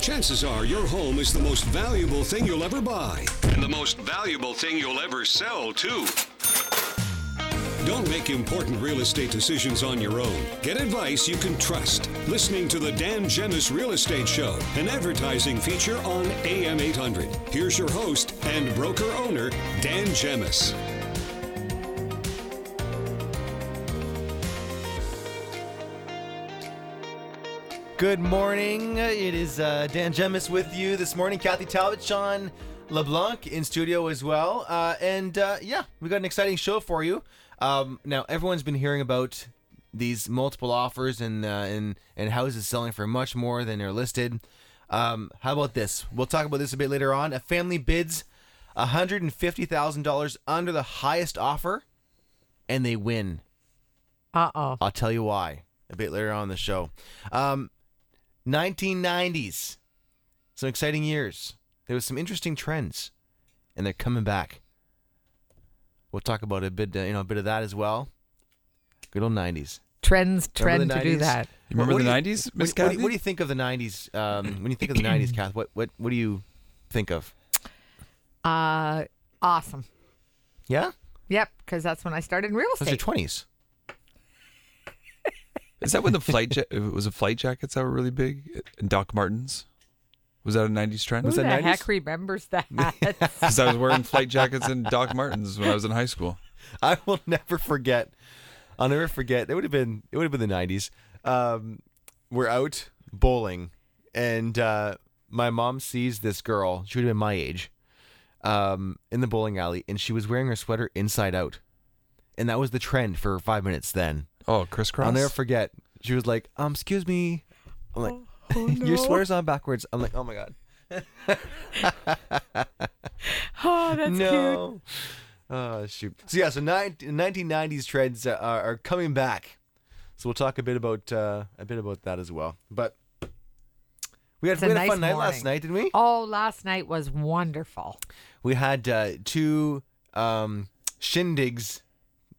Chances are your home is the most valuable thing you'll ever buy, and the most valuable thing you'll ever sell, too. Don't make important real estate decisions on your own. Get advice you can trust. Listening to the Dan Gemus Real Estate Show, an advertising feature on AM 800. Here's your host and broker owner, Dan Gemus. Good morning. It is uh, Dan Gemus with you this morning. Kathy Talbot, Shawn LeBlanc in studio as well. Uh, and uh, yeah, we got an exciting show for you. Um, now, everyone's been hearing about these multiple offers and uh, and and houses selling for much more than they're listed. Um, how about this? We'll talk about this a bit later on. A family bids hundred and fifty thousand dollars under the highest offer, and they win. Uh oh. I'll tell you why a bit later on in the show. Um, 1990s, some exciting years. There was some interesting trends, and they're coming back. We'll talk about a bit, uh, you know, a bit of that as well. Good old 90s. Trends trend Remember the to do that. You remember What the you- '90s, What, Miss what, do you- Kathy? what do you think of the 90s? Um, when you think of the 90s, Kath, what, what what do you think of? Uh, awesome. Yeah, Yep, because that's when I started in real estate. those your 20s. Is that when the flight ja- it was it flight jackets that were really big? And Doc Martens. Was that a '90s trend? Who Was the 90s? heck remembers that? Because I was wearing flight jackets and Doc Martens when I was in high school. I will never forget. I'll never forget. It would have been. It would have been the nineties. Um, we're out bowling, and uh, my mom sees this girl. She would have been my age, um, in the bowling alley, and she was wearing her sweater inside out, and that was the trend for five minutes. Then Oh, crisscross. I'll never forget. She was like, "Um, excuse me." I'm like, Oh, no. "Your sweater's on backwards." I'm like, "Oh my god." oh, that's cute. no. Oh shoot. So yeah, so nine, 1990s trends uh, are, are coming back. So we'll talk a bit about uh, a bit about that as well. But we had, It's a we had a nice fun night morning. last night, didn't we? Oh, last night was wonderful. We had uh, two um, shindigs,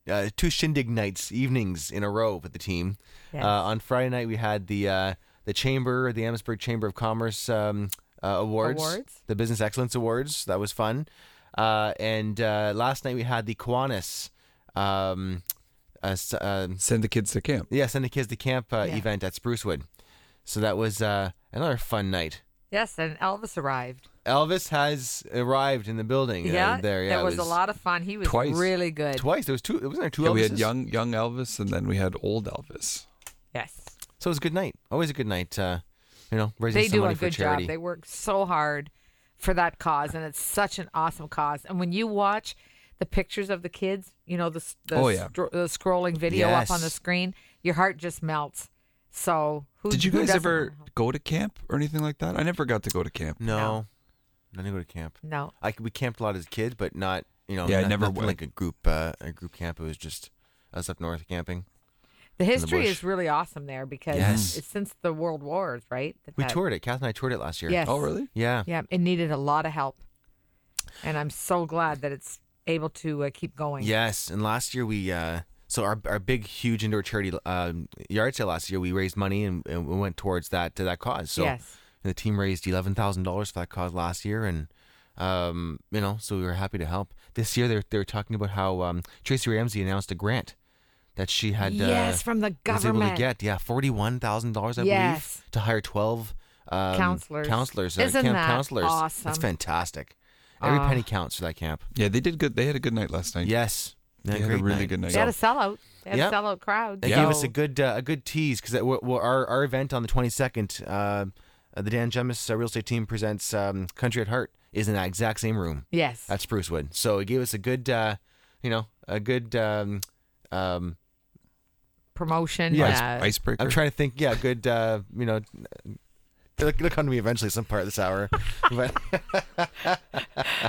uh, two shindig nights, evenings in a row with the team. Yes. Uh, on Friday night, we had the uh, the chamber, the Amherstburg Chamber of Commerce um, uh, awards, Awards. the Business Excellence Awards. That was fun. Uh, and uh, last night we had the Kiwanis. Um, s- Send the kids to camp. yeah, send the kids to camp uh, Yeah. event at Sprucewood. So that was uh, another fun night. Yes, and Elvis arrived. Elvis has arrived in the building. uh, Yeah, there. Yeah, that it was, a lot of fun. He was Twice. really good. Twice. There was two. It Wasn't there two Yeah, we had young young Elvis, and then we had old Elvis. Yes, So it was a good night. Always a good night. Uh, you know, raising they some do money a for good charity. job. They work so hard for that cause, and it's such an awesome cause. And when you watch the pictures of the kids, you know the the, Oh, yeah. stro- the scrolling video up on the screen, your heart just melts. So who Did you who guys doesn't ever wanna go to camp or anything like that? I never got to go to camp. no, I didn't go to camp. No. I we camped a lot as kids, but not you know. Yeah, I not, never nothing went. like a group uh, a group camp. It was just us up north camping. The the history bush. is really awesome there because Yes. it's since the World Wars, right? that We that- toured it. Kath and I toured it last year. Yes. Oh, really? Yeah. Yeah, it needed a lot of help, and I'm so glad that it's able to uh, keep going. Yes, and last year we uh, so our our big huge indoor charity um, yard sale last year we raised money and, and we went towards that to that cause. So yes. the team raised eleven thousand dollars for that cause last year, and um, you know, so we were happy to help. This year they're they're talking about how um, Tracy Ramsey announced a grant that she had yes, uh, from the was able government. to get yeah forty one thousand dollars I Yes. believe to hire twelve um, Counselors. counselors uh, Isn't camp that counselors. awesome? That's fantastic. Every penny counts for that camp. Yeah, they did good. They had a good night last night. Yes, they had a really night. good night. They had a sellout. They had Yep. a sellout crowd. They so- gave us a good uh, a good tease because our our event on the twenty second, uh, uh, the Dan Gemus uh, real estate team presents um, Country at Heart is in that exact same room Yes. at Sprucewood. So it gave us a good, uh, you know, a good. Um, um, promotion. Yeah. uh, Icebreaker. I'm trying to think. Yeah, good. Uh, you know, it'll, it'll come to me eventually some part of this hour. but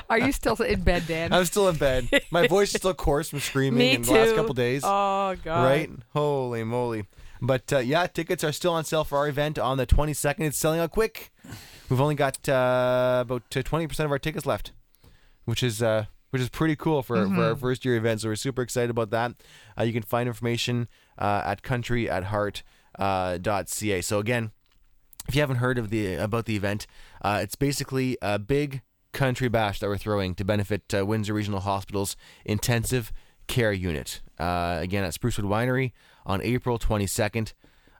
Are you still in bed, Dan? I'm still in bed. My voice is still coarse from screaming Me in the last couple days. Oh God. Right? Holy moly. But uh, yeah, tickets are still on sale for our event on the 22nd. It's selling out quick. We've only got uh, about uh, 20% of our tickets left, which is uh, which is pretty cool for, for our first year event. So we're super excited about that. Uh, you can find information uh, at country at heart uh, dot ca. So again, if you haven't heard of the about the event, uh, it's basically a big country bash that we're throwing to benefit uh, Windsor Regional Hospital's intensive care unit. Uh, again at Sprucewood Winery on April 22nd.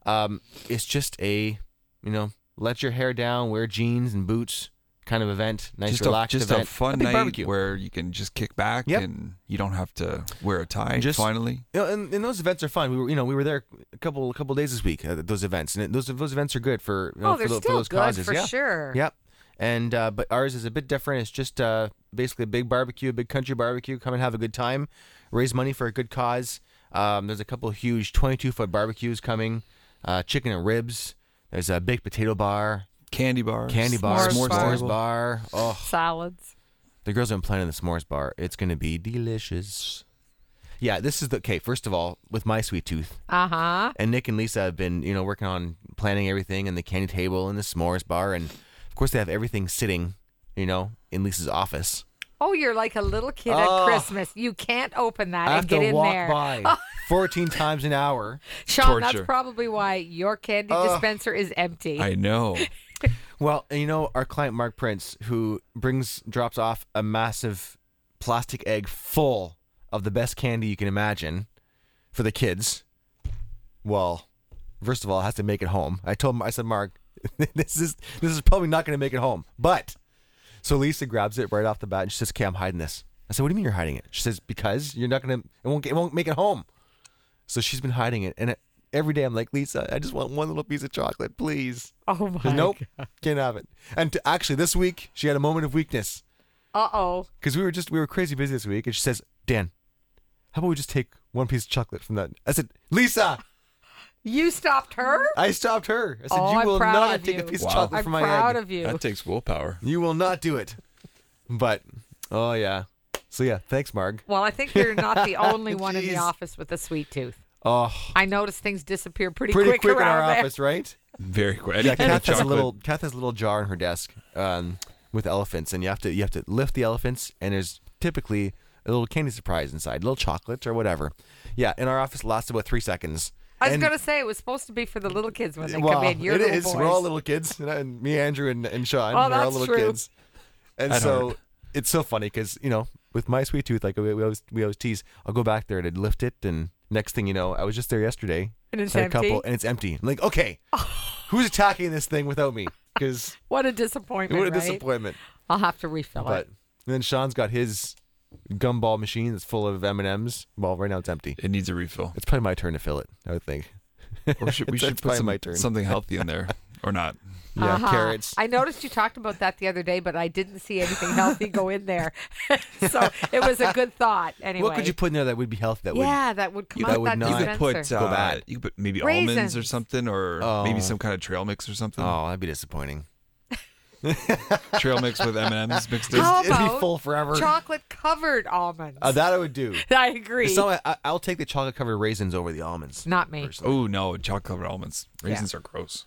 Um, it's just a, you know, let your hair down, wear jeans and boots kind of event. Nice, just relaxed a, just event. a fun big night barbecue. where you can just kick back Yep. and you don't have to wear a tie. Just- finally, You know, and, and those events are fun. We were, you know, we were there a couple, a couple days this week at those events, and those those events are good for, you know, oh, they're for still those good causes. for yeah. sure. Yep. And uh, but ours is a bit different. It's just uh, basically a big barbecue, a big country barbecue. Come and have a good time, raise money for a good cause. Um, there's a couple of huge 22 foot barbecues coming, uh, chicken and ribs. There's a big potato bar, candy bars, candy bar, S'mores s'mores, bar. s'mores bar. Oh, Salads. the girls have been planning the s'mores bar. It's gonna be delicious. Yeah, this is the okay. First of all, with my sweet tooth, Uh huh. and Nick and Lisa have been, you know, working on planning everything and the candy table and the s'mores bar, and of course they have everything sitting, you know, in Lisa's office. Oh, you're like a little kid Oh. at Christmas. You can't open that I have and get to in walk there. by 14 times an hour. Shawn, that's probably why your candy Ugh. dispenser is empty. I know. Well, you know, our client Mark Prince, who brings drops off a massive plastic egg full of the best candy you can imagine for the kids. Well, first of all, has to make it home. I told him, I said, Mark, this is this is probably not going to make it home. But so Lisa grabs it right off the bat and she says, "Okay, I'm hiding this." I said, "What do you mean you're hiding it?" She says, "Because you're not going to it won't it won't make it home." So she's been hiding it, and it, every day I'm like, Lisa, I just want one little piece of chocolate, please. oh my. nope, can't have it. And to, actually, this week she had a moment of weakness Uh oh. because we were just we were crazy busy this week, and she says, "Dan, how about we just take one piece of chocolate from that?" I said, "Lisa." You stopped her? I stopped her. I said, Oh, "You I'm will proud not of take a piece Wow. of chocolate I'm from my proud of you. That takes willpower. You will not do it." But oh yeah, so yeah, thanks, Marg. Well, I think you're not the only one in the office with a sweet tooth. Oh, I noticed things disappear pretty, pretty quick, quick in around our there. office, right? Very quick. Yeah, Kath has a little Kath has a little jar on her desk um, with elephants, and you have to you have to lift the elephants, and there's typically a little candy surprise inside, a little chocolate or whatever. Yeah, in our office lasts about three seconds. I was And- going to say it was supposed to be for the little kids when they well, come in. You're it little is. boys. We're all little kids, and, and me, Andrew, and, and Shawn. Oh, we're all that's little true. kids. And At so heart. it's so funny because you know, with my sweet tooth, like we, we always we always tease, I'll go back there to lift it, and next thing you know, I was just there yesterday, And it's had a couple, and it's empty. I'm like, okay, who's attacking this thing without me? Because What a disappointment, what a right? disappointment. I'll have to refill But it. and then Shawn's got his gumball machine that's full of M and M's. Well, right now it's empty. It needs a refill. It's probably my turn to fill it. I would think. Or should, we should put some, my turn. something healthy in there, or not? Yeah, Uh-huh. carrots. I noticed you talked about that the other day, but I didn't see anything healthy go in there. so it was a good thought. Anyway. What could you put in there that would be healthy? That would yeah, that would come that out would that not- You could put Go uh, bad. you could put maybe almonds or something, or Oh. maybe some kind of trail mix or something. Oh, that'd be disappointing. Trail mix with M and M's mixed in. How It'd be about full forever. chocolate covered almonds. Uh, that I would do. I agree. So I, I- I'll take the chocolate covered raisins over the almonds. Not me. Oh no, chocolate covered almonds. Raisins are gross.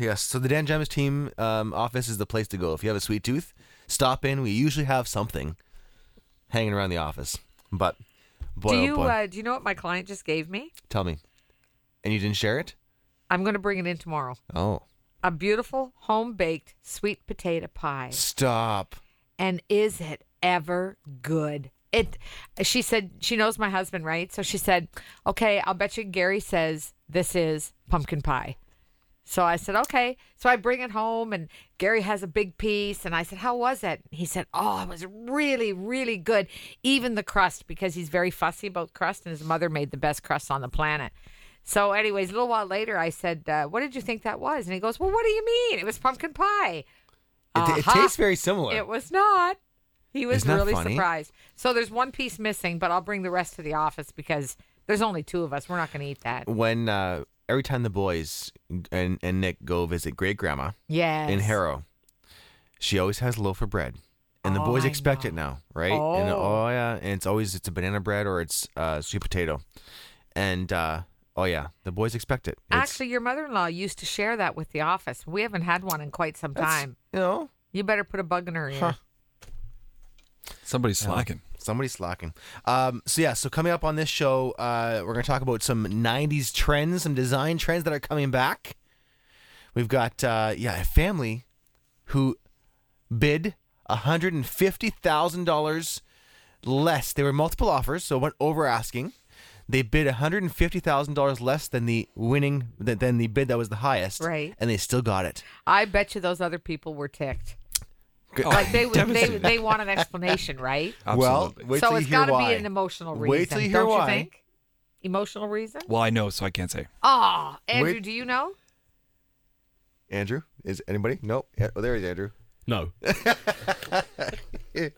Yes. So the Dan Gemus team um, office is the place to go if you have a sweet tooth. Stop in. We usually have something hanging around the office. But boy, do oh you boy, uh, do you know what my client just gave me? tell me. And you didn't share it? I'm going to bring it in tomorrow. Oh, A beautiful home baked sweet potato pie. stop. And is it ever good? It she said she knows my husband, right? So she said, "Okay, I'll bet you Gary says this is pumpkin pie." So I said, "Okay." So I bring it home and Gary has a big piece and I said, "How was it?" He said, "Oh, it was really really good. Even the crust because he's very fussy about crust and his mother made the best crust on the planet." So anyways, a little while later I said, uh, "What did you think that was?" And he goes, "Well, what do you mean? It was pumpkin pie." It, it Uh-huh. tastes very similar. It was not. He was Isn't that really funny? surprised. So there's one piece missing, but I'll bring the rest to the office because there's only two of us. We're not going to eat that. when uh, every time the boys and, and Nick go visit great grandma Yes. in Harrow, she always has a loaf of bread. And the Oh, boys I expect it now, right? And Oh. oh yeah, and it's always it's a banana bread or it's uh, sweet potato, and uh, oh yeah, the boys expect it. It's- Actually, your mother-in-law used to share that with the office. We haven't had one in quite some that's- time. you know, You better put a bug in her ear. Huh. Somebody's slacking. Somebody's slacking. Um, so yeah, so coming up on this show, uh, we're gonna talk about some '90s trends, some design trends that are coming back. We've got uh, yeah a family who bid hundred and fifty thousand dollars less. There were multiple offers, so went over asking. They bid hundred and fifty thousand dollars less than the winning than, than the bid that was the highest, Right. And they still got it. I bet you those other people were ticked. Good. Like they they, they want an explanation, right? Well, Absolutely. wait so till it's you hear got to why. be an emotional reason. Wait till you hear don't why. You think? Emotional reason? well, I know, so I can't say. Oh, Andrew, Wait. do you know? Andrew, is anybody? No. Yeah, Oh, there he is, Andrew. No.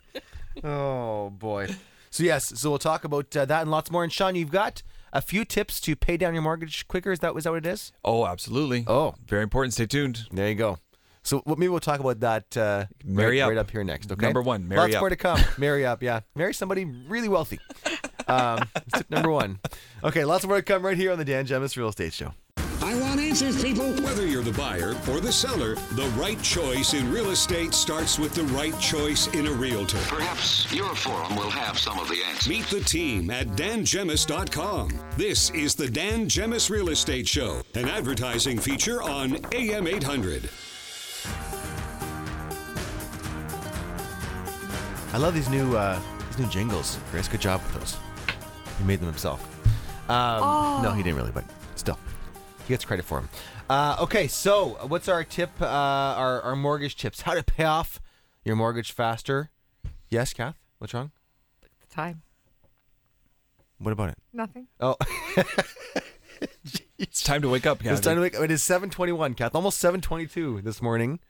Oh boy. So yes, so we'll talk about uh, that and lots more. And Shawn, you've got a few tips to pay down your mortgage quicker. Is that was that what it is? Oh, absolutely. Oh. very important. Stay tuned. There you go. So well, maybe we'll talk about that uh, Marry right, up. right up here next. Okay. Number one, marry Lots up. more to come. marry up. Yeah, marry somebody really wealthy. Um, tip number one. Okay, lots more to come right here on the Dan Gemus Real Estate Show. I want answers, people. Whether you're the buyer or the seller, the right choice in real estate starts with the right choice in a realtor. Perhaps your forum will have some of the answers. Meet the team at dangemus.com. This is the Dan Gemus Real Estate Show, an advertising feature on AM 800. I love these new uh, these new jingles. Chris, good job with those. He made them himself. Um, No, he didn't really, but still, he gets credit for them. Uh, okay, so what's our tip? Uh, our our mortgage tips: how to pay off your mortgage faster. Yes, Kath. What's wrong? The time. What about it? Nothing. Oh, It's time to wake up, it's time to wake. It is seven twenty-one, Kath. Almost seven twenty-two this morning.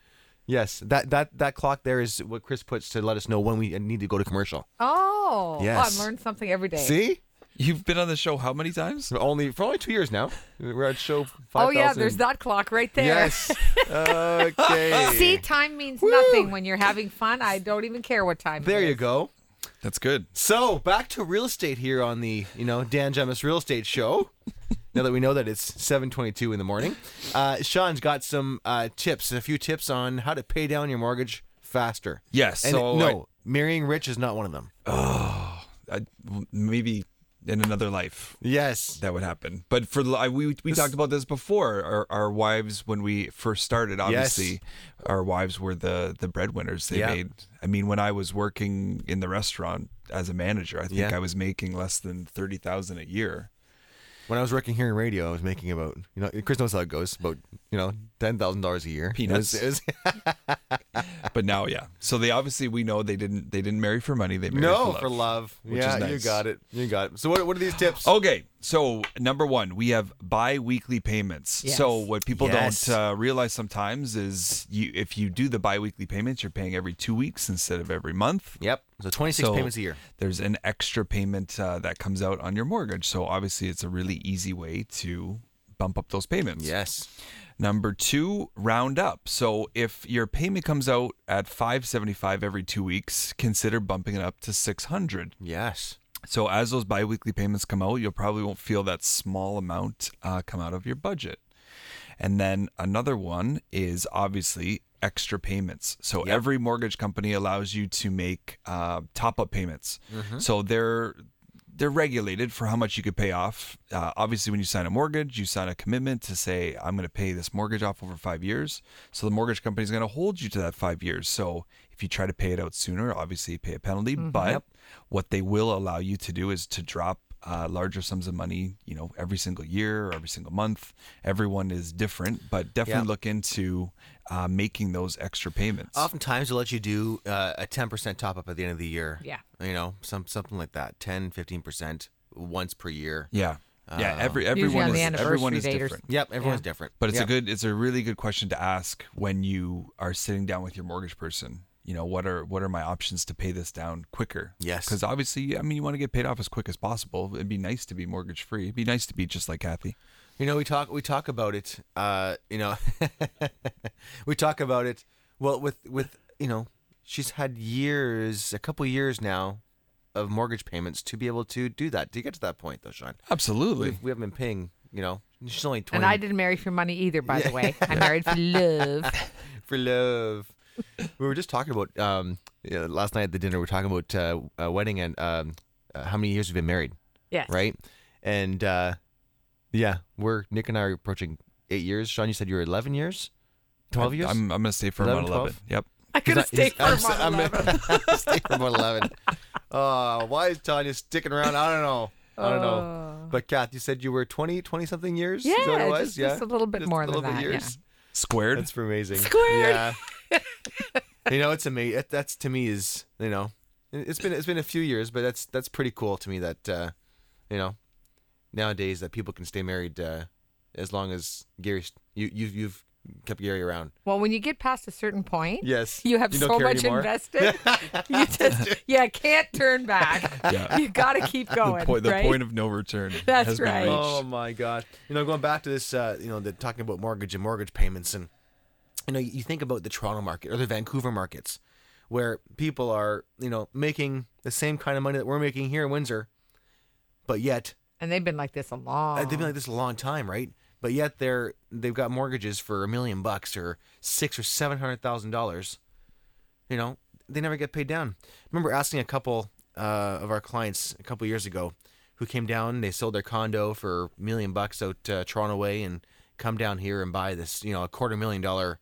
Yes, that that that clock there is what Chris puts to let us know when we need to go to commercial. Oh, oh Yes. oh, I learned something every day. See, You've been on the show how many times? for only for only two years now. We're at show five. Oh yeah, there's that clock right there. Yes. okay. See, time means nothing when you're having fun. I don't even care what time. it There you is. go. That's good. So back to real estate here on the you know Dan Gemus Real Estate Show. Now that we know that it's 7:22 in the morning, uh, Shawn's got some uh, tips, a few tips on how to pay down your mortgage faster. Yes, And so no, marrying rich is not one of them. I, maybe in another life Yes. that would happen. But for the- I, we we talked about this before. Our, our wives when we first started, obviously, our wives were the the breadwinners. They Yeah. made. I mean, when I was working in the restaurant as a manager, I think Yeah. I was making less than thirty thousand a year. When I was working here in radio, I was making about you know Chris knows how it goes about you know ten thousand dollars a year. Peanuts. It was- it was- But now, yeah. So they obviously we know they didn't they didn't marry for money. They married no, for for love. love. which yeah, is you got it. You got it. So what, what are these tips? Okay, so number one, we have bi-weekly payments. Yes. So what people Yes. don't uh, realize sometimes is you if you do the bi-weekly payments, you're paying every two weeks instead of every month. Yep. So twenty six So payments a year. There's an extra payment uh, that comes out on your mortgage. So obviously, it's a really easy way to bump up those payments. Yes. Number two, round up. So if your payment comes out at 575 every two weeks, consider bumping it up to 600. Yes. So as those biweekly payments come out, you'll probably won't feel that small amount uh, come out of your budget. And then another one is obviously extra payments. So every mortgage company allows you to make uh, top-up payments. So they're they're regulated for how much you could pay off. Uh, obviously, when you sign a mortgage, you sign a commitment to say, I'm going to pay this mortgage off over five years. So the mortgage company is going to hold you to that five years. So if you try to pay it out sooner, obviously you pay a penalty. But what they will allow you to do is to drop uh, larger sums of money, you know, every single year or every single month. Everyone is different, but definitely Yeah. look into uh, making those extra payments. Oftentimes they'll let you do uh, a 10% top up at the end of the year. Yeah. You know, some something like that. 10, 15% once per year. yeah, yeah. Every Usually everyone on the is everyone is date or different. Yep, everyone's Yeah. different. But it's Yep. a good, it's a really good question to ask when you are sitting down with your mortgage person. You know, what are what are my options to pay this down quicker? Yes. because obviously, I mean, you want to get paid off as quick as possible. It'd be nice to be mortgage free. It'd be nice to be just like Kathy. You know, we talk we talk about it. Uh, you know, we talk about it. Well, with with you know, she's had years, a couple years now, of mortgage payments to be able to do that. To get to that point, though, Shawn, Absolutely. We've, we haven't been paying. You know, she's only twenty And I didn't marry for money either, by the way. I married for love. for love. We were just talking about um, you know, last night at the dinner. We are talking about uh, a wedding and um, uh, how many years we've been married, Yes. right? And uh, yeah, we're Nick and I are approaching eight years. Shawn, you said you were 11 years, 12 years. I'm, I'm gonna stay for 11, about 11. 12? Yep. I could have He's stayed not- for he's- him on I'm- 11. I'm staying for about 11. Oh, why is Tanya sticking around? I don't know. I don't know. But Kath, you said you were 20, 20 something years. Is that what Yeah, it was? just- just a little bit Just more a than little bit that, yeah. years. Squared. That's amazing. Squared. Yeah. You know, it's amazing. That, that's to me is you know, it- it's been it's been a few years, but that's that's pretty cool to me that uh, you know, nowadays that people can stay married uh, as long as Gary you you you've kept Gary around. Well, when you get past a certain point, Yes. you have You so much anymore? invested. you just yeah can't turn back. Yeah. You got to keep going. the, point, the right? point of no return That's has right. reached. Oh my god! You know, going back to this, uh, you know, the talking about mortgage and mortgage payments, and you know, you think about the Toronto market or the Vancouver markets, where people are, you know, making the same kind of money that we're making here in Windsor, but yet and they've been like this a long. uh, they've been like this a long time, right? But yet they're they've got mortgages for a million bucks or six or seven hundred thousand dollars. You know, they never get paid down. I remember asking a couple uh, of our clients a couple years ago who came down. They sold their condo for a million bucks out uh, Toronto way and come down here and buy this, you know, a quarter million dollar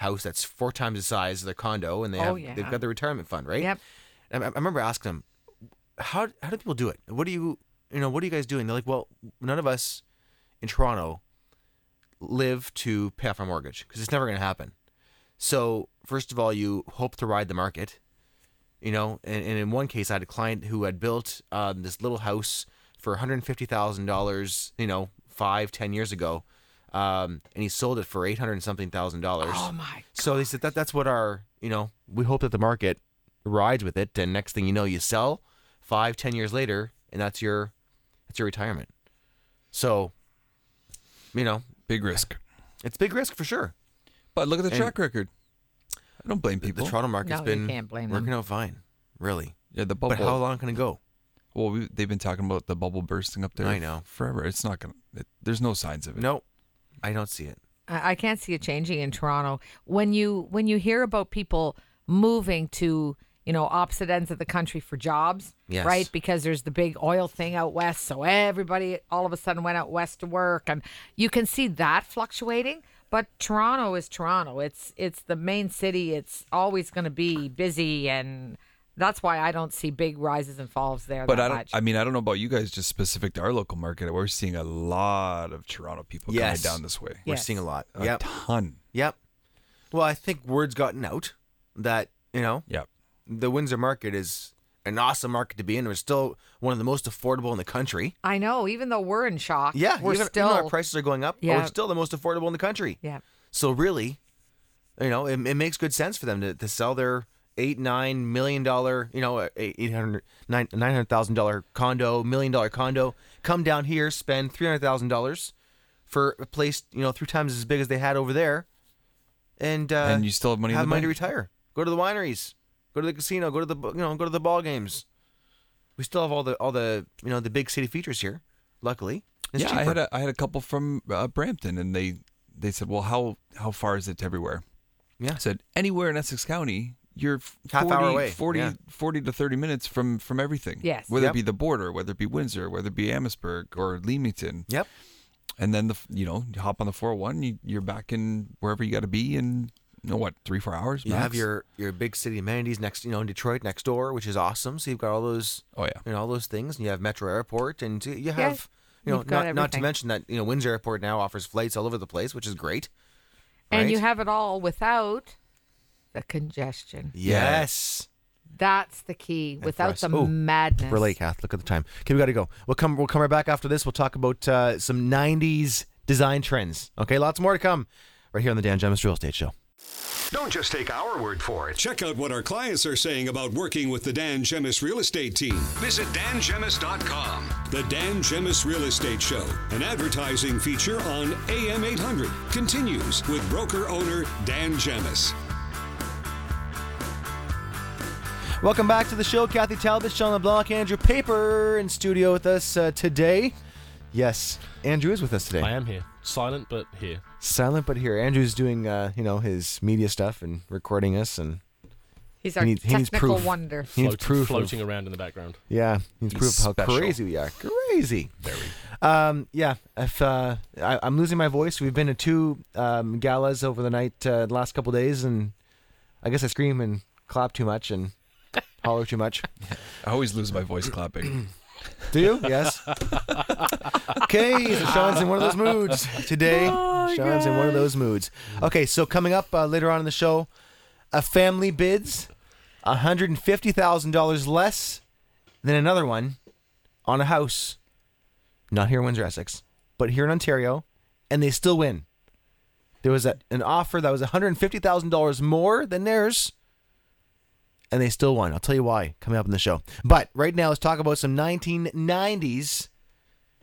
house that's four times the size of their condo, and they Oh, have yeah. they've got the retirement fund, right? Yep. And I, I remember asking them, how how do people do it? What do you you know what are you guys doing? They're like, well, none of us in Toronto live to pay off our mortgage because it's never going to happen. So first of all, you hope to ride the market, you know. And, and in one case, I had a client who had built um, this little house for one hundred fifty thousand dollars, you know, five ten years ago, um, and he sold it for eight hundred and something thousand dollars. Oh my. So they said that that's what our you know we hope that the market rides with it, and next thing you know, you sell five ten years later, and that's your that's your retirement. So, you know, Big risk. it's big risk for sure. But look at the And- track record. I don't blame people. The Toronto market's No, been can't blame them. working out fine, really. yeah, the bubble. But how long can it go? Well, we, they've been talking about the bubble bursting up there. I know. forever. It's not gonna. It, there's no signs of it. No, I don't see it. I I can't see it changing in Toronto. When you when you hear about people moving to you know opposite ends of the country for jobs, Yes. right? Because there's the big oil thing out west, so everybody all of a sudden went out west to work, and you can see that fluctuating. But Toronto is Toronto. It's it's the main city. It's always going to be busy, and that's why I don't see big rises and falls there. But that I don't. much. I mean, I don't know about you guys. Just specific to our local market, we're seeing a lot of Toronto people Yes. coming down this way. We're Yes. seeing a lot. A Yep, ton. yep. Well, I think word's gotten out that you know Yep. the Windsor market is an awesome market to be in. We're still one of the most affordable in the country. I know. Even though we're in shock, Yeah, we're even, still even our prices are going up, Yeah. we're still the most affordable in the country. yeah. So really, you know, it, it makes good sense for them to, to sell their eight nine million dollar, you know, eight hundred nine nine hundred thousand dollar condo, million dollar condo, come down here, spend three hundred thousand dollars for a place, you know, three times as big as they had over there, and uh, And you still have money have money bank. to retire. Go to the wineries, go to the casino, go to the you know, go to the ball games. We still have all the all the you know the big city features here. Luckily, it's yeah, I had a I had a couple from uh, Brampton, and they they said, "Well, how how far is it to everywhere?" Yeah. I said, "Anywhere in Essex County, you're Half 40, hour away, 40, yeah. 40 to thirty minutes from from everything. Yes. whether Yep. it be the border, whether it be Windsor, whether it be Amherstburg or Leamington, Yep. and then the you know you hop on the four hundred one, you, you're back in wherever you got to be in you know what three four hours. You max? have your your big city amenities next, you know, in Detroit next door, which is awesome. So you've got all those, oh yeah, you know, all those things, and you have Metro Airport, and you have, you know, you've not, not to mention that you know Windsor Airport now offers flights all over the place, which is great. And you have it all without the congestion. yes. That's the key. for Without us- the Ooh, madness. We're late, Kath. Look at the time. Okay, we got to go. We'll come. We'll come right back after this. We'll talk about uh, some '90s design trends. Okay, lots more to come right here on the Dan Gemus Real Estate Show. Don't just take our word for it. Check out what our clients are saying about working with the Dan Gemus Real Estate team. Visit dangemus.com. The Dan Gemus Real Estate Show, an advertising feature on AM 800, continues with broker owner Dan Gemus. Welcome back to the show. Kathy Talbot, Shawn LeBlanc, Andrew Paper in studio with us uh, today. Yes, Andrew is with us today. I am here. Silent, but here. Silent but here. Andrew's doing, uh, you know, his media stuff and recording us, and He's our He needs- he technical proof. wonder. he needs Float- proof. of- floating around in the background. yeah, he needs He's proof of how special. crazy we are. Crazy. Very. Um, yeah, if uh, I, I'm losing my voice, we've been to two um, galas over the night, uh, the last couple days, and I guess I scream and clap too much and holler too much. I always lose my voice clapping. Do you? Yes. Okay, so Shawn's in one of those moods today. Shawn's in one of those moods. Okay, so coming up uh, later on in the show, a family bids $150,000 less than another one on a house. Not here in Windsor, Essex, but here in Ontario, and they still win. There was a, an offer that was $150,000 more than theirs, and they still won. I'll tell you why coming up in the show. But right now, let's talk about some 1990s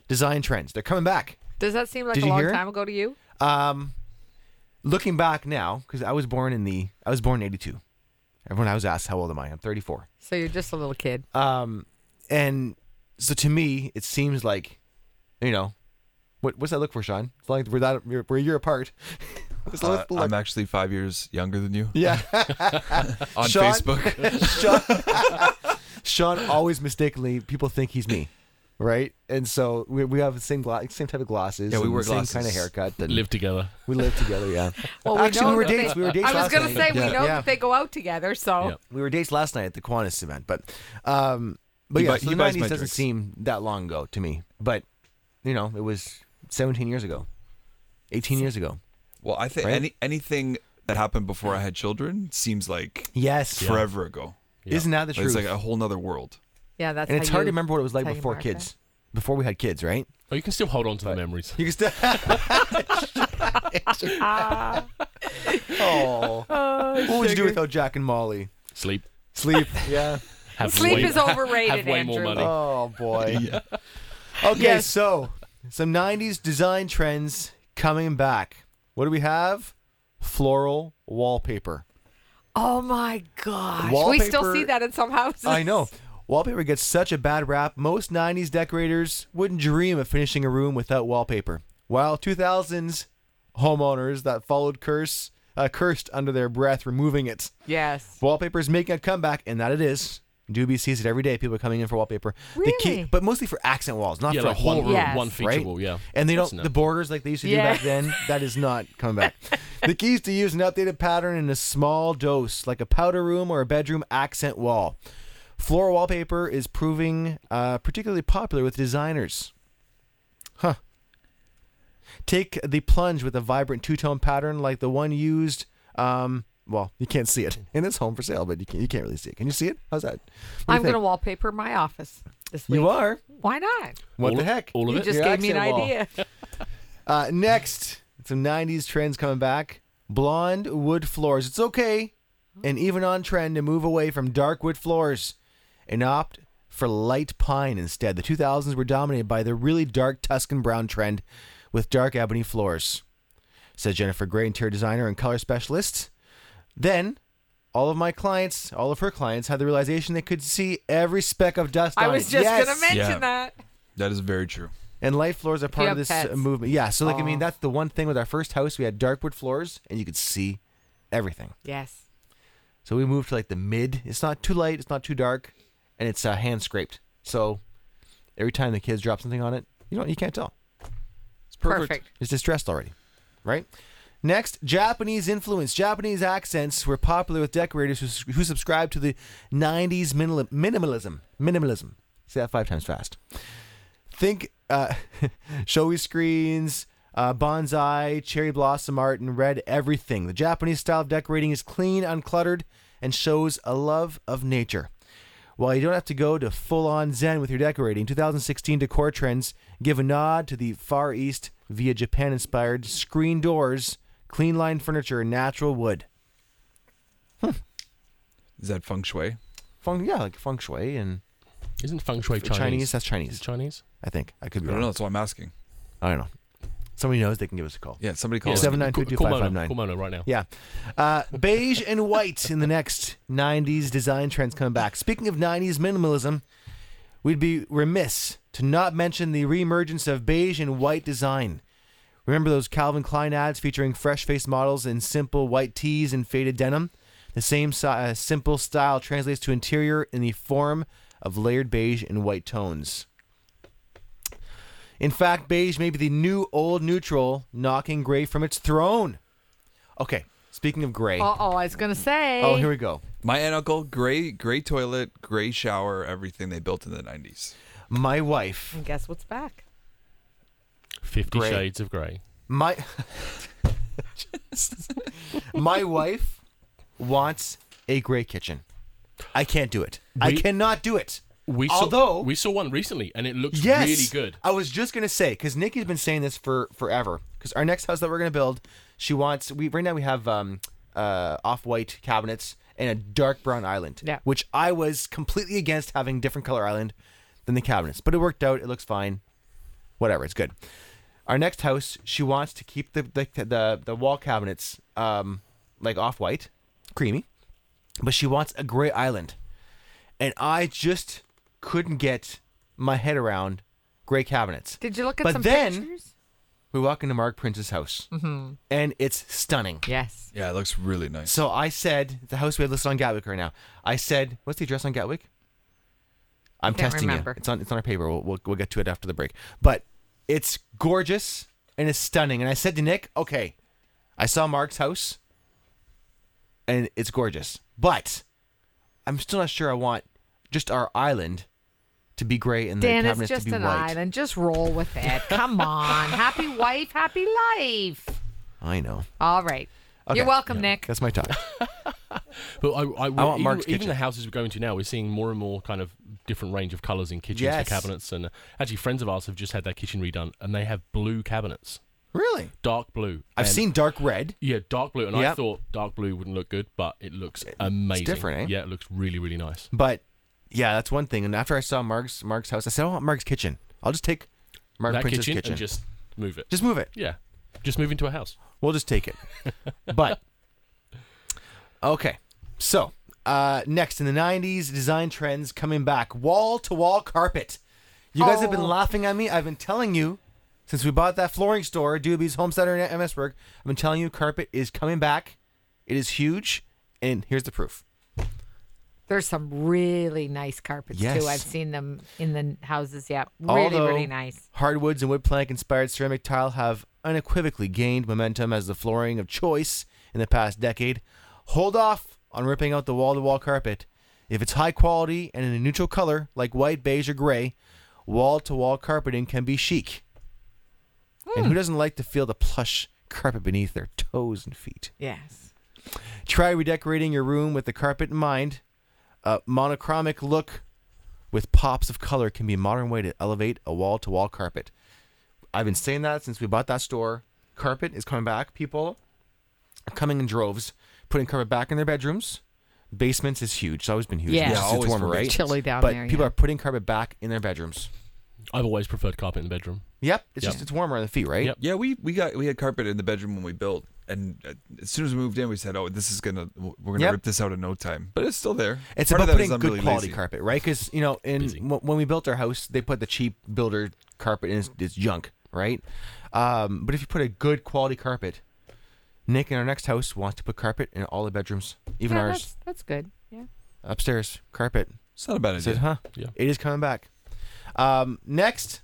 design trends. They're coming back. Does that seem like Did a long time ago to you? Um, looking back now, because I was born in the I was born in '82. Everyone I was asked how old am I? I'm 34. So you're just a little kid. Um, and so to me, it seems like, you know, what what's that look for, Shawn? It's like we're that we're, we're a year apart. What's Uh, look- look? I'm actually five years younger than you yeah, on Shawn? Facebook. Shawn, Shawn always mistakenly people think he's me, right? And so we, we have the same gla- same type of glasses. Yeah, we and wear the same kind of haircut. And Live together. we live together. Yeah. Well, Actually, know we were that they- dates. We were dates I was last gonna night. say we Yeah. know Yeah. that they go out together. So Yeah. we were dates last night at the Kiwanis event, but um, but He yeah, buy- so the buys nineties doesn't drinks. seem that long ago to me, but you know, it was seventeen years ago, eighteen years ago. Well, I think Right? any anything that happened before I had children seems like Yes, forever ago. isn't that the Like, truth? It's like a whole nother world. yeah, that's and it's hard to remember what it was like before kids, that. before we had kids, right? Oh, you can still hold on to the memories. You can still. oh, what would you do without Jack and Molly? Sleep. Sleep. Yeah. Have Sleep way, is overrated, Have way more Andrew. money. Oh boy. Okay, Yes. so some '90s design trends coming back. What do we have? Floral wallpaper. Oh my gosh, we still see that in some houses. I know. Wallpaper gets such a bad rap. Most 90s decorators wouldn't dream of finishing a room without wallpaper. While 2000s homeowners that followed curse uh, cursed under their breath removing it. Yes. Wallpaper is making a comeback, and that it is. Doobie sees it every day. People are coming in for wallpaper. The key, Really? but mostly for accent walls, not Yeah, for like a whole one room. Yes. one feature right? wall. Yeah. And they That's don't enough. the borders like they used to Yeah. do back then. That is not coming back. the key is to use an updated pattern in a small dose, like a powder room or a bedroom accent wall. Floor wallpaper is proving uh, particularly popular with designers. Huh. Take the plunge with a vibrant two-tone pattern like the one used. Um, well, you can't see it, and it's home for sale, but you can't, you can't really see it. Can you see it? How's that? What I'm gonna wallpaper my office this week. You are. Why not? What All the heck? all of You it? just Your gave me an accent wall. idea. Uh, next, some 90s trends coming back. Blonde wood floors. It's okay and even on trend to move away from dark wood floors and opt for light pine instead. The 2000s were dominated by the really dark Tuscan brown trend with dark ebony floors, said Jennifer Gray, interior designer and color specialist. Then, all of my clients, all of her clients, had the realization they could see every speck of dust I on was it. just Yes. gonna mention Yeah. that. That is very true. And light floors are part have of this uh, pets. movement. Yeah, so like I mean, that's the one thing with our first house. We had dark wood floors, and you could see everything. Yes. So we moved to like the mid. It's not too light, it's not too dark, and it's uh, hand scraped. So every time the kids drop something on it, you know, you can't tell. It's perfect. Perfect. It's distressed already, right? Next, Japanese influence. Japanese accents were popular with decorators who, who subscribed to the 90s minimal, minimalism. Minimalism. Say that five times fast. Think uh, showy screens, uh, bonsai, cherry blossom art, and red everything. The Japanese style of decorating is clean, uncluttered, and shows a love of nature. While you don't have to go to full on Zen with your decorating, 2016 decor trends give a nod to the Far East via Japan inspired screen doors, clean line furniture, and natural wood. Is that feng shui? Feng, yeah, like feng shui and Isn't feng shui Chinese. Chinese? That's Is Chinese. it Chinese? I think. I could I be don't wrong. know. That's why I'm asking. I don't know. Somebody knows, they can give us a call. Yeah, somebody Yeah. call us. Seven nine two Call- two call five Mona. five nine. Call Mona right now. Yeah. Uh, beige and white in the next 90s design trends coming back. Speaking of 90s minimalism, we'd be remiss to not mention the reemergence of beige and white design. Remember those Calvin Klein ads featuring fresh faced models in simple white tees and faded denim? The same si- uh, simple style translates to interior in the form of layered beige and white tones. In fact, beige may be the new old neutral, knocking gray from its throne. Okay, speaking of gray. Uh oh, I was gonna say. Oh, here we go. My aunt and uncle, gray, gray toilet, gray shower, everything they built in the '90s. My wife, And guess what's back? Fifty Grey. Shades of Grey. my my wife wants a gray kitchen. I can't do it. I cannot do it. We Although saw, we saw one recently, and it looks yes, really good. I was just gonna say because Nikki's been saying this for forever. Because our next house that we're gonna build, she wants. We right now we have um uh off-white cabinets and a dark brown island. Yeah. Which I was completely against having different color island than the cabinets, but it worked out. It looks fine. Whatever, it's good. Our next house, she wants to keep the the the, the wall cabinets um like off-white, creamy, but she wants a gray island, and I just couldn't get my head around gray cabinets. Did you look at But some then- pictures? We walk into Mark Prince's house, and it's stunning. Yes. Yeah, it looks really nice. So I said, the house we have listed on Gatwick right now. I said, what's the address on Gatwick? I'm testing remember. you. It's on it's on our paper. We'll, we'll we'll get to it after the break. But it's gorgeous and it's stunning. And I said to Nick, okay, I saw Mark's house, and it's gorgeous, but I'm still not sure I want just our island to be gray and the Dan, it's cabinets just to be an white. island. Just roll with it. Come on. happy wife, happy life. I know. All right. Okay. You're welcome, Nick. That's my talk. But I, I, want even, Mark's even kitchen. the houses we're going to now, we're seeing more and more kind of different range of colours in kitchens Yes. for cabinets. And uh, actually, friends of ours have just had their kitchen redone, and they have blue cabinets, really? dark blue. I've And- seen dark red. Yeah, dark blue, and I thought dark blue wouldn't look good, but it looks amazing. different, eh? Yeah, it looks really, really nice. But yeah, that's one thing. And after I saw Mark's Mark's house, I said, I want Mark's kitchen. I'll just take Mark that Prince's kitchen, kitchen. and just move it. Just move it. yeah, just move into a house. We'll just take it. but okay, so uh, next in the '90s, design trends coming back. Wall to wall carpet. You guys have been Oh. laughing at me. I've been telling you since we bought that flooring store, Doobie's Home Center in Amherstburg. I've been telling you carpet is coming back. It is huge, and here's the proof. There's some really nice carpets Yes. too. I've seen them in the houses. Yeah, really, Although really nice. Hardwoods and wood plank inspired ceramic tile have unequivocally gained momentum as the flooring of choice in the past decade. Hold off on ripping out the wall to wall carpet. If it's high quality and in a neutral color like white, beige, or gray, wall to wall carpeting can be chic. And who hmm. doesn't like to feel the plush carpet beneath their toes and feet? Yes. Try redecorating your room with the carpet in mind. A monochromic look with pops of color can be a modern way to elevate a wall to wall carpet. I've been saying that since we bought that store. Carpet is coming back. People are coming in droves, putting carpet back in their bedrooms. Basements is huge. It's always been huge. Yeah. It's Yeah, just- it's always warmer, right? Chilly down but there, people yeah. are putting carpet back in their bedrooms. I've always preferred carpet in the bedroom. Yep, it's Yep. just it's warmer on the feet, right? Yep. Yeah, we we got we had carpet in the bedroom when we built, and uh, as soon as we moved in, we said, "Oh, this is gonna we're gonna Yep. rip this out in no time." But it's still there. It's Part of about that is putting I'm good really quality lazy. carpet, right? Because you know, in Busy. w- when we built our house, they put the cheap builder carpet in. It's, it's junk, right? Um, but if you put a good quality carpet, Nick in our next house wants to put carpet in all the bedrooms, even yeah, ours That's, that's good. Yeah. upstairs. Carpet. It's not a bad idea. said, huh? Yeah. It is coming back. Um, next,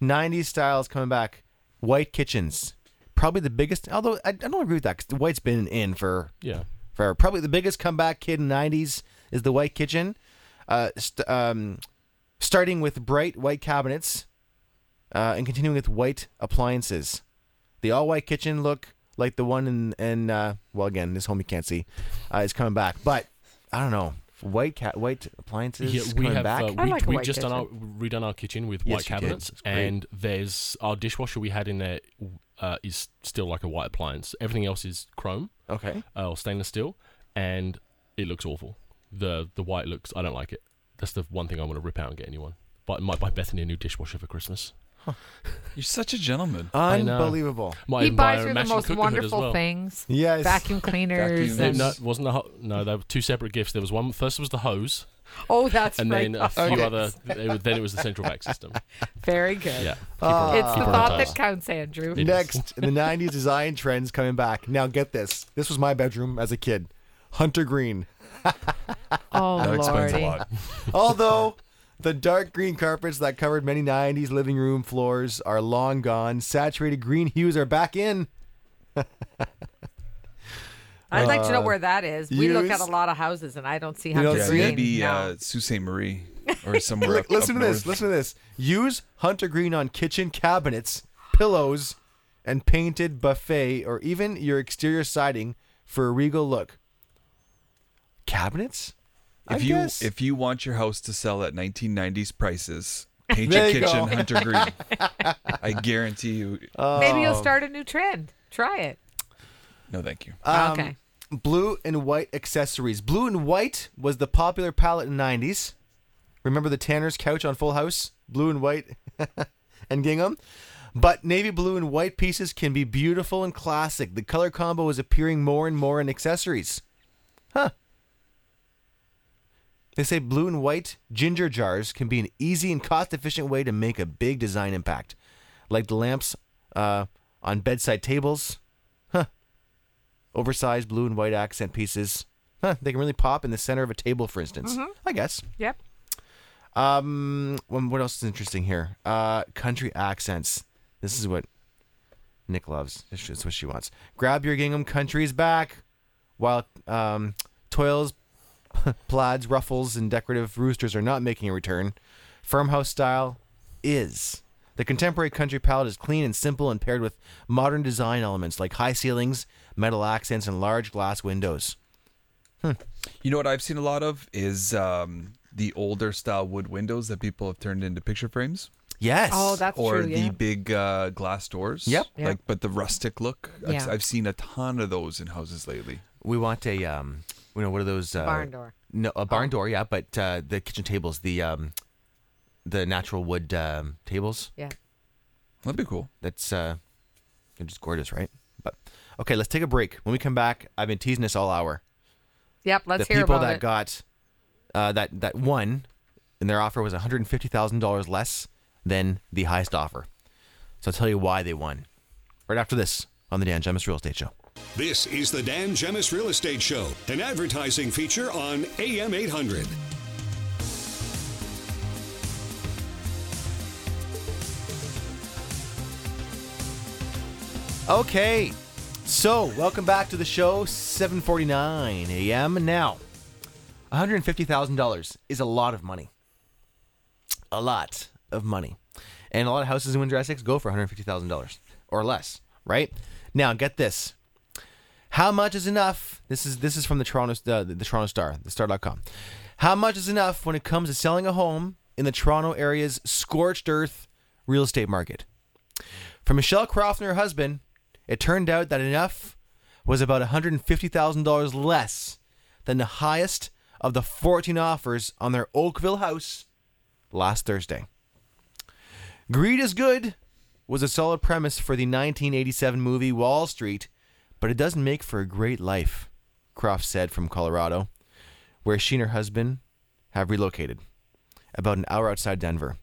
'90s styles coming back. White kitchens, probably the biggest. Although I, I don't agree with that because the white's been in for Yeah. for probably the biggest comeback kid in the 90s is the white kitchen uh, st- um, starting with bright white cabinets uh, and continuing with white appliances the all-white kitchen look like the one in, in uh, well again this home you can't see uh, is coming back but i don't know white cat white appliances Yeah, we coming have back uh, I we, like we white just done our, redone our kitchen with Yes, white you did. cabinets, It's great. and there's our dishwasher we had in there uh, is still like a white appliance. Everything else is chrome okay uh, or stainless steel, and it looks awful. The the white looks I don't like it. That's the one thing I want to rip out and get a new one. But I might buy Bethany a new dishwasher for Christmas. You're such a gentleman. I know. unbelievable Might he buys her her the matching most cooker hood as wonderful well. things. yes Vacuum cleaners. Vacuum- No, and, no, it wasn't the ho- no. There were two separate gifts. There was one. First was the hose, oh, that's and right. then a few Okay. other. It was, then it was the central vac system. Very good. Yeah. Ah. It's the Keep her on thought top. that counts, Andrew. It is. Next, the 90s design trends coming back. Now, get this. This was my bedroom as a kid. Hunter Green. Oh, That explains a lordy. lot. Although The dark green carpets that covered many 90s living room floors are long gone. Saturated green hues are back in. I'd like to know where that is. We look at a lot of houses and I don't see Uh, You Hunter don't Yeah. Green. maybe no. uh, Sault Ste. Marie or somewhere. Up, listen up to this. Listen to this. Use hunter green on kitchen cabinets, pillows, and painted buffet, or even your exterior siding for a regal look. Cabinets? I If you guess. if you want your house to sell at 1990s prices, paint There your you kitchen go. hunter green. I guarantee you. Maybe Oh. you'll start a new trend. Try it. No, thank you. Um, okay. Blue and white accessories. Blue and white was the popular palette in the 90s. Remember the Tanner's couch on Full House? Blue and white and gingham? But navy blue and white pieces can be beautiful and classic. The color combo is appearing more and more in accessories. Huh. They say blue and white ginger jars can be an easy and cost efficient way to make a big design impact. Like the lamps uh, on bedside tables. Huh oversized blue and white accent pieces. Huh, they can really pop in the center of a table, for instance. I guess. Yep. Um, what else is interesting here? Uh, country accents. This is what Nick loves. This is what she wants. Grab your gingham countries back, while um, toils, plaids, ruffles, and decorative roosters are not making a return. Farmhouse style is. The contemporary country palette is clean and simple and paired with modern design elements like high ceilings, metal accents, and large glass windows. You know what I've seen a lot of is um, the older style wood windows that people have turned into picture frames, Yes. Oh, that's or true. the Yeah. big uh, glass doors. Yep. Yeah. Like, but the rustic look. I've, Yeah. I've seen a ton of those in houses lately. We want a um, you know, what are those? Uh, barn door. No, a barn door, yeah. But uh, the kitchen tables, the um, the natural wood um, tables. Yeah. That'd be cool. That's uh, just gorgeous, right? But okay, let's take a break. When we come back, I've been teasing this all hour. Yep. Let's the hear people about that it. got uh, that that won, and their offer was one hundred and fifty thousand dollars less than the highest offer. So I'll tell you why they won. Right after this on the Dan Gemus Real Estate Show. This is the Dan Gemus Real Estate Show, an advertising feature on AM 800. Okay, so welcome back to the show. 7:49 a.m. Now, one hundred fifty thousand dollars is a lot of money. A lot of money, and a lot of houses in Windsor Essex go for one hundred fifty thousand dollars or less. Right now, get this. How much is enough? This is this is from the Toronto the, the Toronto Star, the Star.com. How much is enough when it comes to selling a home in the Toronto area's scorched earth real estate market? For Michelle Croft and her husband, it turned out that enough was about $150,000 less than the highest of the 14 offers on their Oakville house last Thursday. Greed is good was a solid premise for the 1987 movie Wall Street, but it doesn't make for a great life, Croft said from Colorado, where she and her husband have relocated, about an hour outside Denver.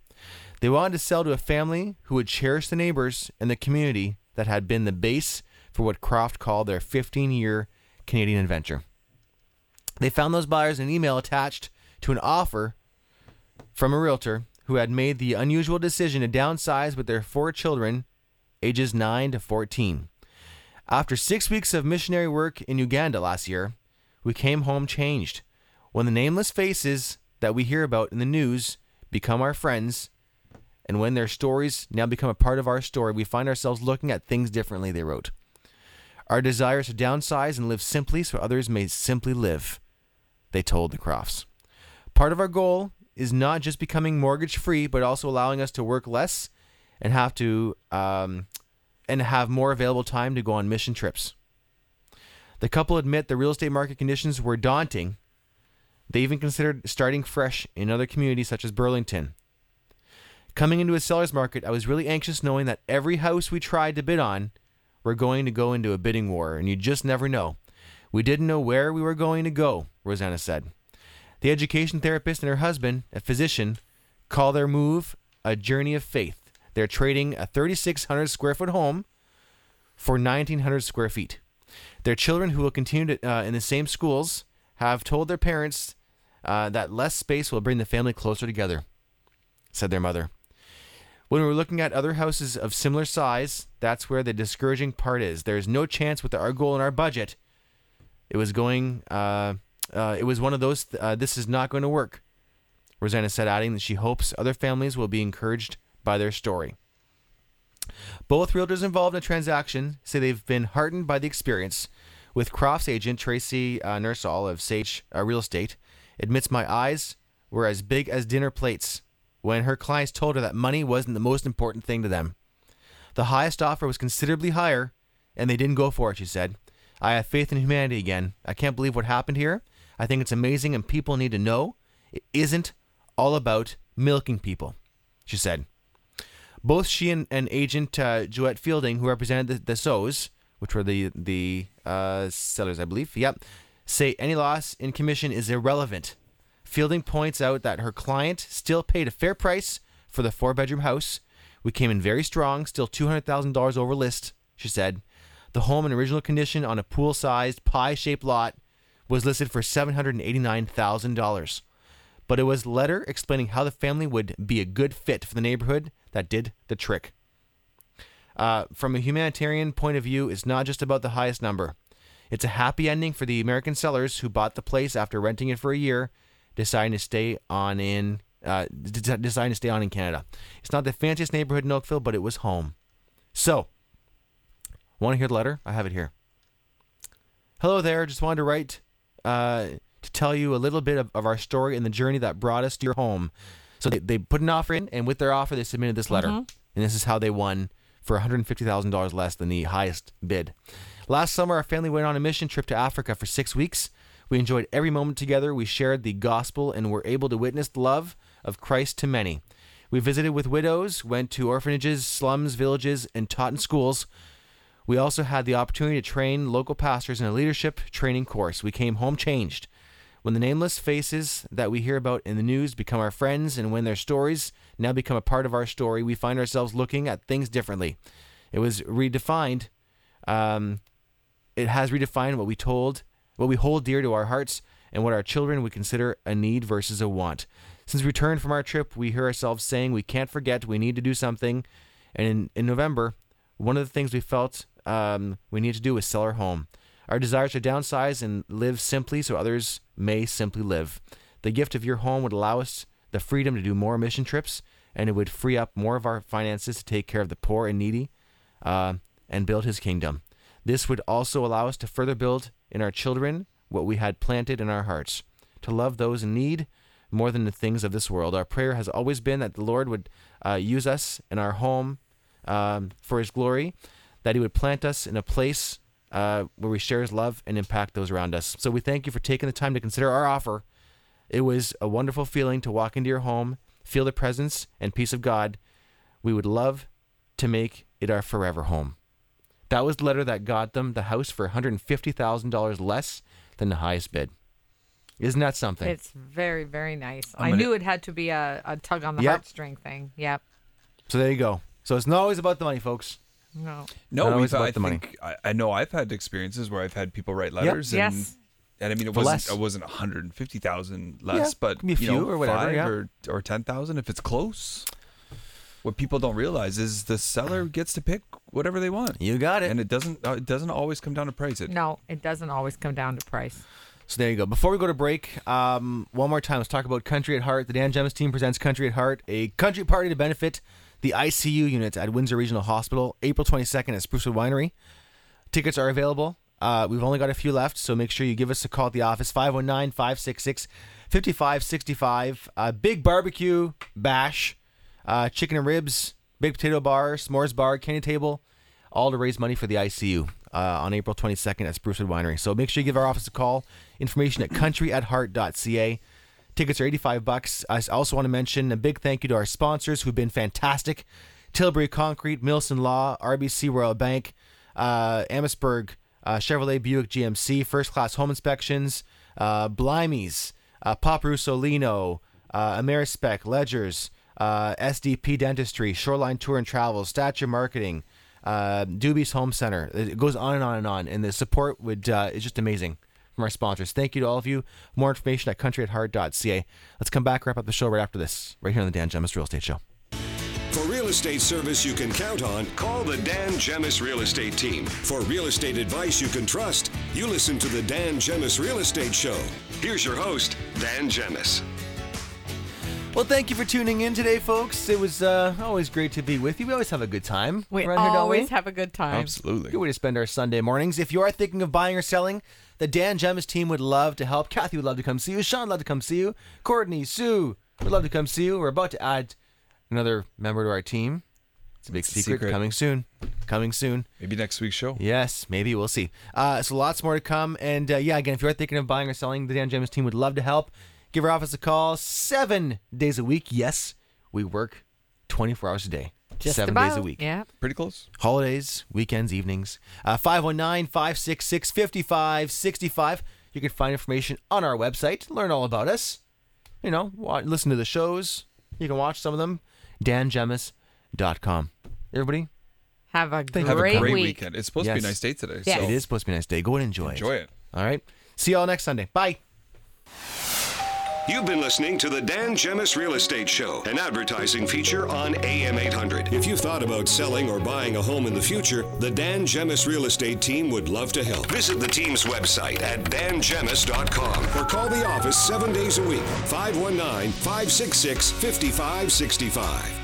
They wanted to sell to a family who would cherish the neighbors and the community that had been the base for what Croft called their 15 year Canadian adventure. They found those buyers in an email attached to an offer from a realtor who had made the unusual decision to downsize with their four children, ages 9 to 14. After six weeks of missionary work in Uganda last year, we came home changed. When the nameless faces that we hear about in the news become our friends, and when their stories now become a part of our story, we find ourselves looking at things differently, they wrote. Our desire is to downsize and live simply so others may simply live, they told the Crofts. Part of our goal is not just becoming mortgage free, but also allowing us to work less and have to um, and have more available time to go on mission trips. The couple admit the real estate market conditions were daunting. They even considered starting fresh in other communities such as Burlington. Coming into a seller's market, I was really anxious knowing that every house we tried to bid on, we're going to go into a bidding war, and you just never know. We didn't know where we were going to go, Rosanna said. The education therapist and her husband, a physician, call their move a journey of faith. They're trading a 3,600 square foot home for 1,900 square feet. Their children, who will continue to, uh, in the same schools, have told their parents uh, that less space will bring the family closer together. said their mother. When we were looking at other houses of similar size, that's where the discouraging part is. There's no chance with our goal and our budget. It was going. Uh, uh, it was one of those. Uh, this is not going to work. Rosanna said, adding that she hopes other families will be encouraged by their story. Both realtors involved in the transaction say they've been heartened by the experience. With Croft's agent, Tracy uh, Nursall of Sage uh, Real Estate, admits my eyes were as big as dinner plates when her clients told her that money wasn't the most important thing to them. The highest offer was considerably higher, and they didn't go for it, she said. I have faith in humanity again. I can't believe what happened here. I think it's amazing, and people need to know it isn't all about milking people, she said. Both she and, and agent uh, Joette Fielding, who represented the, the which were the the uh, sellers, I believe, yep, say any loss in commission is irrelevant. Fielding points out that her client still paid a fair price for the four bedroom house. We came in very strong, still $200,000 over list, she said. The home in original condition on a pool sized, pie shaped lot was listed for $789,000. But it was letter explaining how the family would be a good fit for the neighborhood that did the trick. Uh, from a humanitarian point of view, it's not just about the highest number. It's a happy ending for the American sellers who bought the place after renting it for a year, deciding to stay on in uh, deciding to stay on in Canada. It's not the fanciest neighborhood in Oakville, but it was home. So, want to hear the letter? I have it here. Hello there. Just wanted to write uh, to tell you a little bit of, of our story and the journey that brought us to your home. So they, they put an offer in, and with their offer, they submitted this letter. Mm-hmm. And this is how they won for $150,000 less than the highest bid. Last summer, our family went on a mission trip to Africa for six weeks. We enjoyed every moment together. We shared the gospel and were able to witness the love of Christ to many. We visited with widows, went to orphanages, slums, villages, and taught in schools. We also had the opportunity to train local pastors in a leadership training course. We came home changed. When the nameless faces that we hear about in the news become our friends, and when their stories now become a part of our story, we find ourselves looking at things differently. It was redefined. Um, it has redefined what we told, what we hold dear to our hearts, and what our children would consider a need versus a want. Since we returned from our trip, we hear ourselves saying we can't forget, we need to do something. And in, in November, one of the things we felt um, we need to do was sell our home. Our desires to downsize and live simply so others may simply live. The gift of your home would allow us the freedom to do more mission trips, and it would free up more of our finances to take care of the poor and needy uh, and build his kingdom. This would also allow us to further build in our children what we had planted in our hearts to love those in need more than the things of this world. Our prayer has always been that the Lord would uh, use us in our home um, for his glory, that he would plant us in a place uh, where we share his love and impact those around us. So we thank you for taking the time to consider our offer. It was a wonderful feeling to walk into your home, feel the presence and peace of God. We would love to make it our forever home. That was the letter that got them the house for $150,000 less than the highest bid. Isn't that something? It's very, very nice. I'm I gonna- knew it had to be a, a tug on the Yep. heartstring thing. Yep. so there you go. So it's not always about the money, folks. No. No, Not we've, I the money. think I, I know I've had experiences where I've had people write letters and Yes. and I mean it For wasn't less. it wasn't 150,000 less, Yeah, but could be a you know, few or whatever, five yeah. or or 10,000 if it's close. What people don't realize is the seller gets to pick whatever they want. You got it. And it doesn't uh, it doesn't always come down to price. It No, it doesn't always come down to price. So there you go. Before we go to break, um, one more time, let's talk about Country at Heart. The Dan Gemus team presents Country at Heart, a country party to benefit the ICU units at Windsor Regional Hospital, April 22nd at Sprucewood Winery. Tickets are available. Uh, we've only got a few left, so make sure you give us a call at the office, 519 566 5565. Uh, Big barbecue bash, uh, chicken and ribs, big potato bar, s'mores bar, candy table, all to raise money for the ICU uh, on April 22nd at Sprucewood Winery. So make sure you give our office a call. Information at countryatheart.ca. Tickets are 85 bucks. I also want to mention a big thank you to our sponsors who've been fantastic. Tilbury Concrete, Milson Law, RBC Royal Bank, uh, Amherstburg, uh, Chevrolet Buick GMC, First Class Home Inspections, uh, Blimey's, uh, Pop Russolino, uh, Amerispec, Ledgers, uh, SDP Dentistry, Shoreline Tour and Travel, Stature Marketing, uh, Doobie's Home Center. It goes on and on and on, and the support would uh, is just amazing from our sponsors. Thank you to all of you. More information at countryatheart.ca. Let's come back, wrap up the show right after this, right here on the Dan Gemus Real Estate Show. For real estate service you can count on, call the Dan Gemus Real Estate Team. For real estate advice you can trust, you listen to the Dan Gemus Real Estate Show. Here's your host, Dan Gemus. Well, thank you for tuning in today, folks. It was uh, always great to be with you. We always have a good time. We around here, don't always we? have a good time. Absolutely. Good way to spend our Sunday mornings. If you are thinking of buying or selling, the Dan Gemus team would love to help. Kathy would love to come see you. Shawn would love to come see you. Courtney, Sue would love to come see you. We're about to add another member to our team. It's a big It's a secret. secret. Coming soon. Coming soon. Maybe next week's show. Yes, maybe we'll see. Uh, so lots more to come. And uh, yeah, again, if you're thinking of buying or selling, the Dan Gemus team would love to help. Give our office a call seven days a week. Yes, we work 24 hours a day, Just seven about. days a week. Yeah. Pretty close. Holidays, weekends, evenings. Uh, 519 566 5565. You can find information on our website, learn all about us. You know, wa- listen to the shows. You can watch some of them. dangemus.com. Everybody, Have a you. great, Have a great week. weekend. It's supposed to be a nice day today. Yes. So it is supposed to be a nice day. Go and enjoy, enjoy it. All right. See y'all next Sunday. Bye. You've been listening to the Dan Gemus Real Estate Show, an advertising feature on AM 800. If you've thought about selling or buying a home in the future, the Dan Gemus Real Estate Team would love to help. Visit the team's website at dangemus.com or call the office seven days a week, 519 566 5565.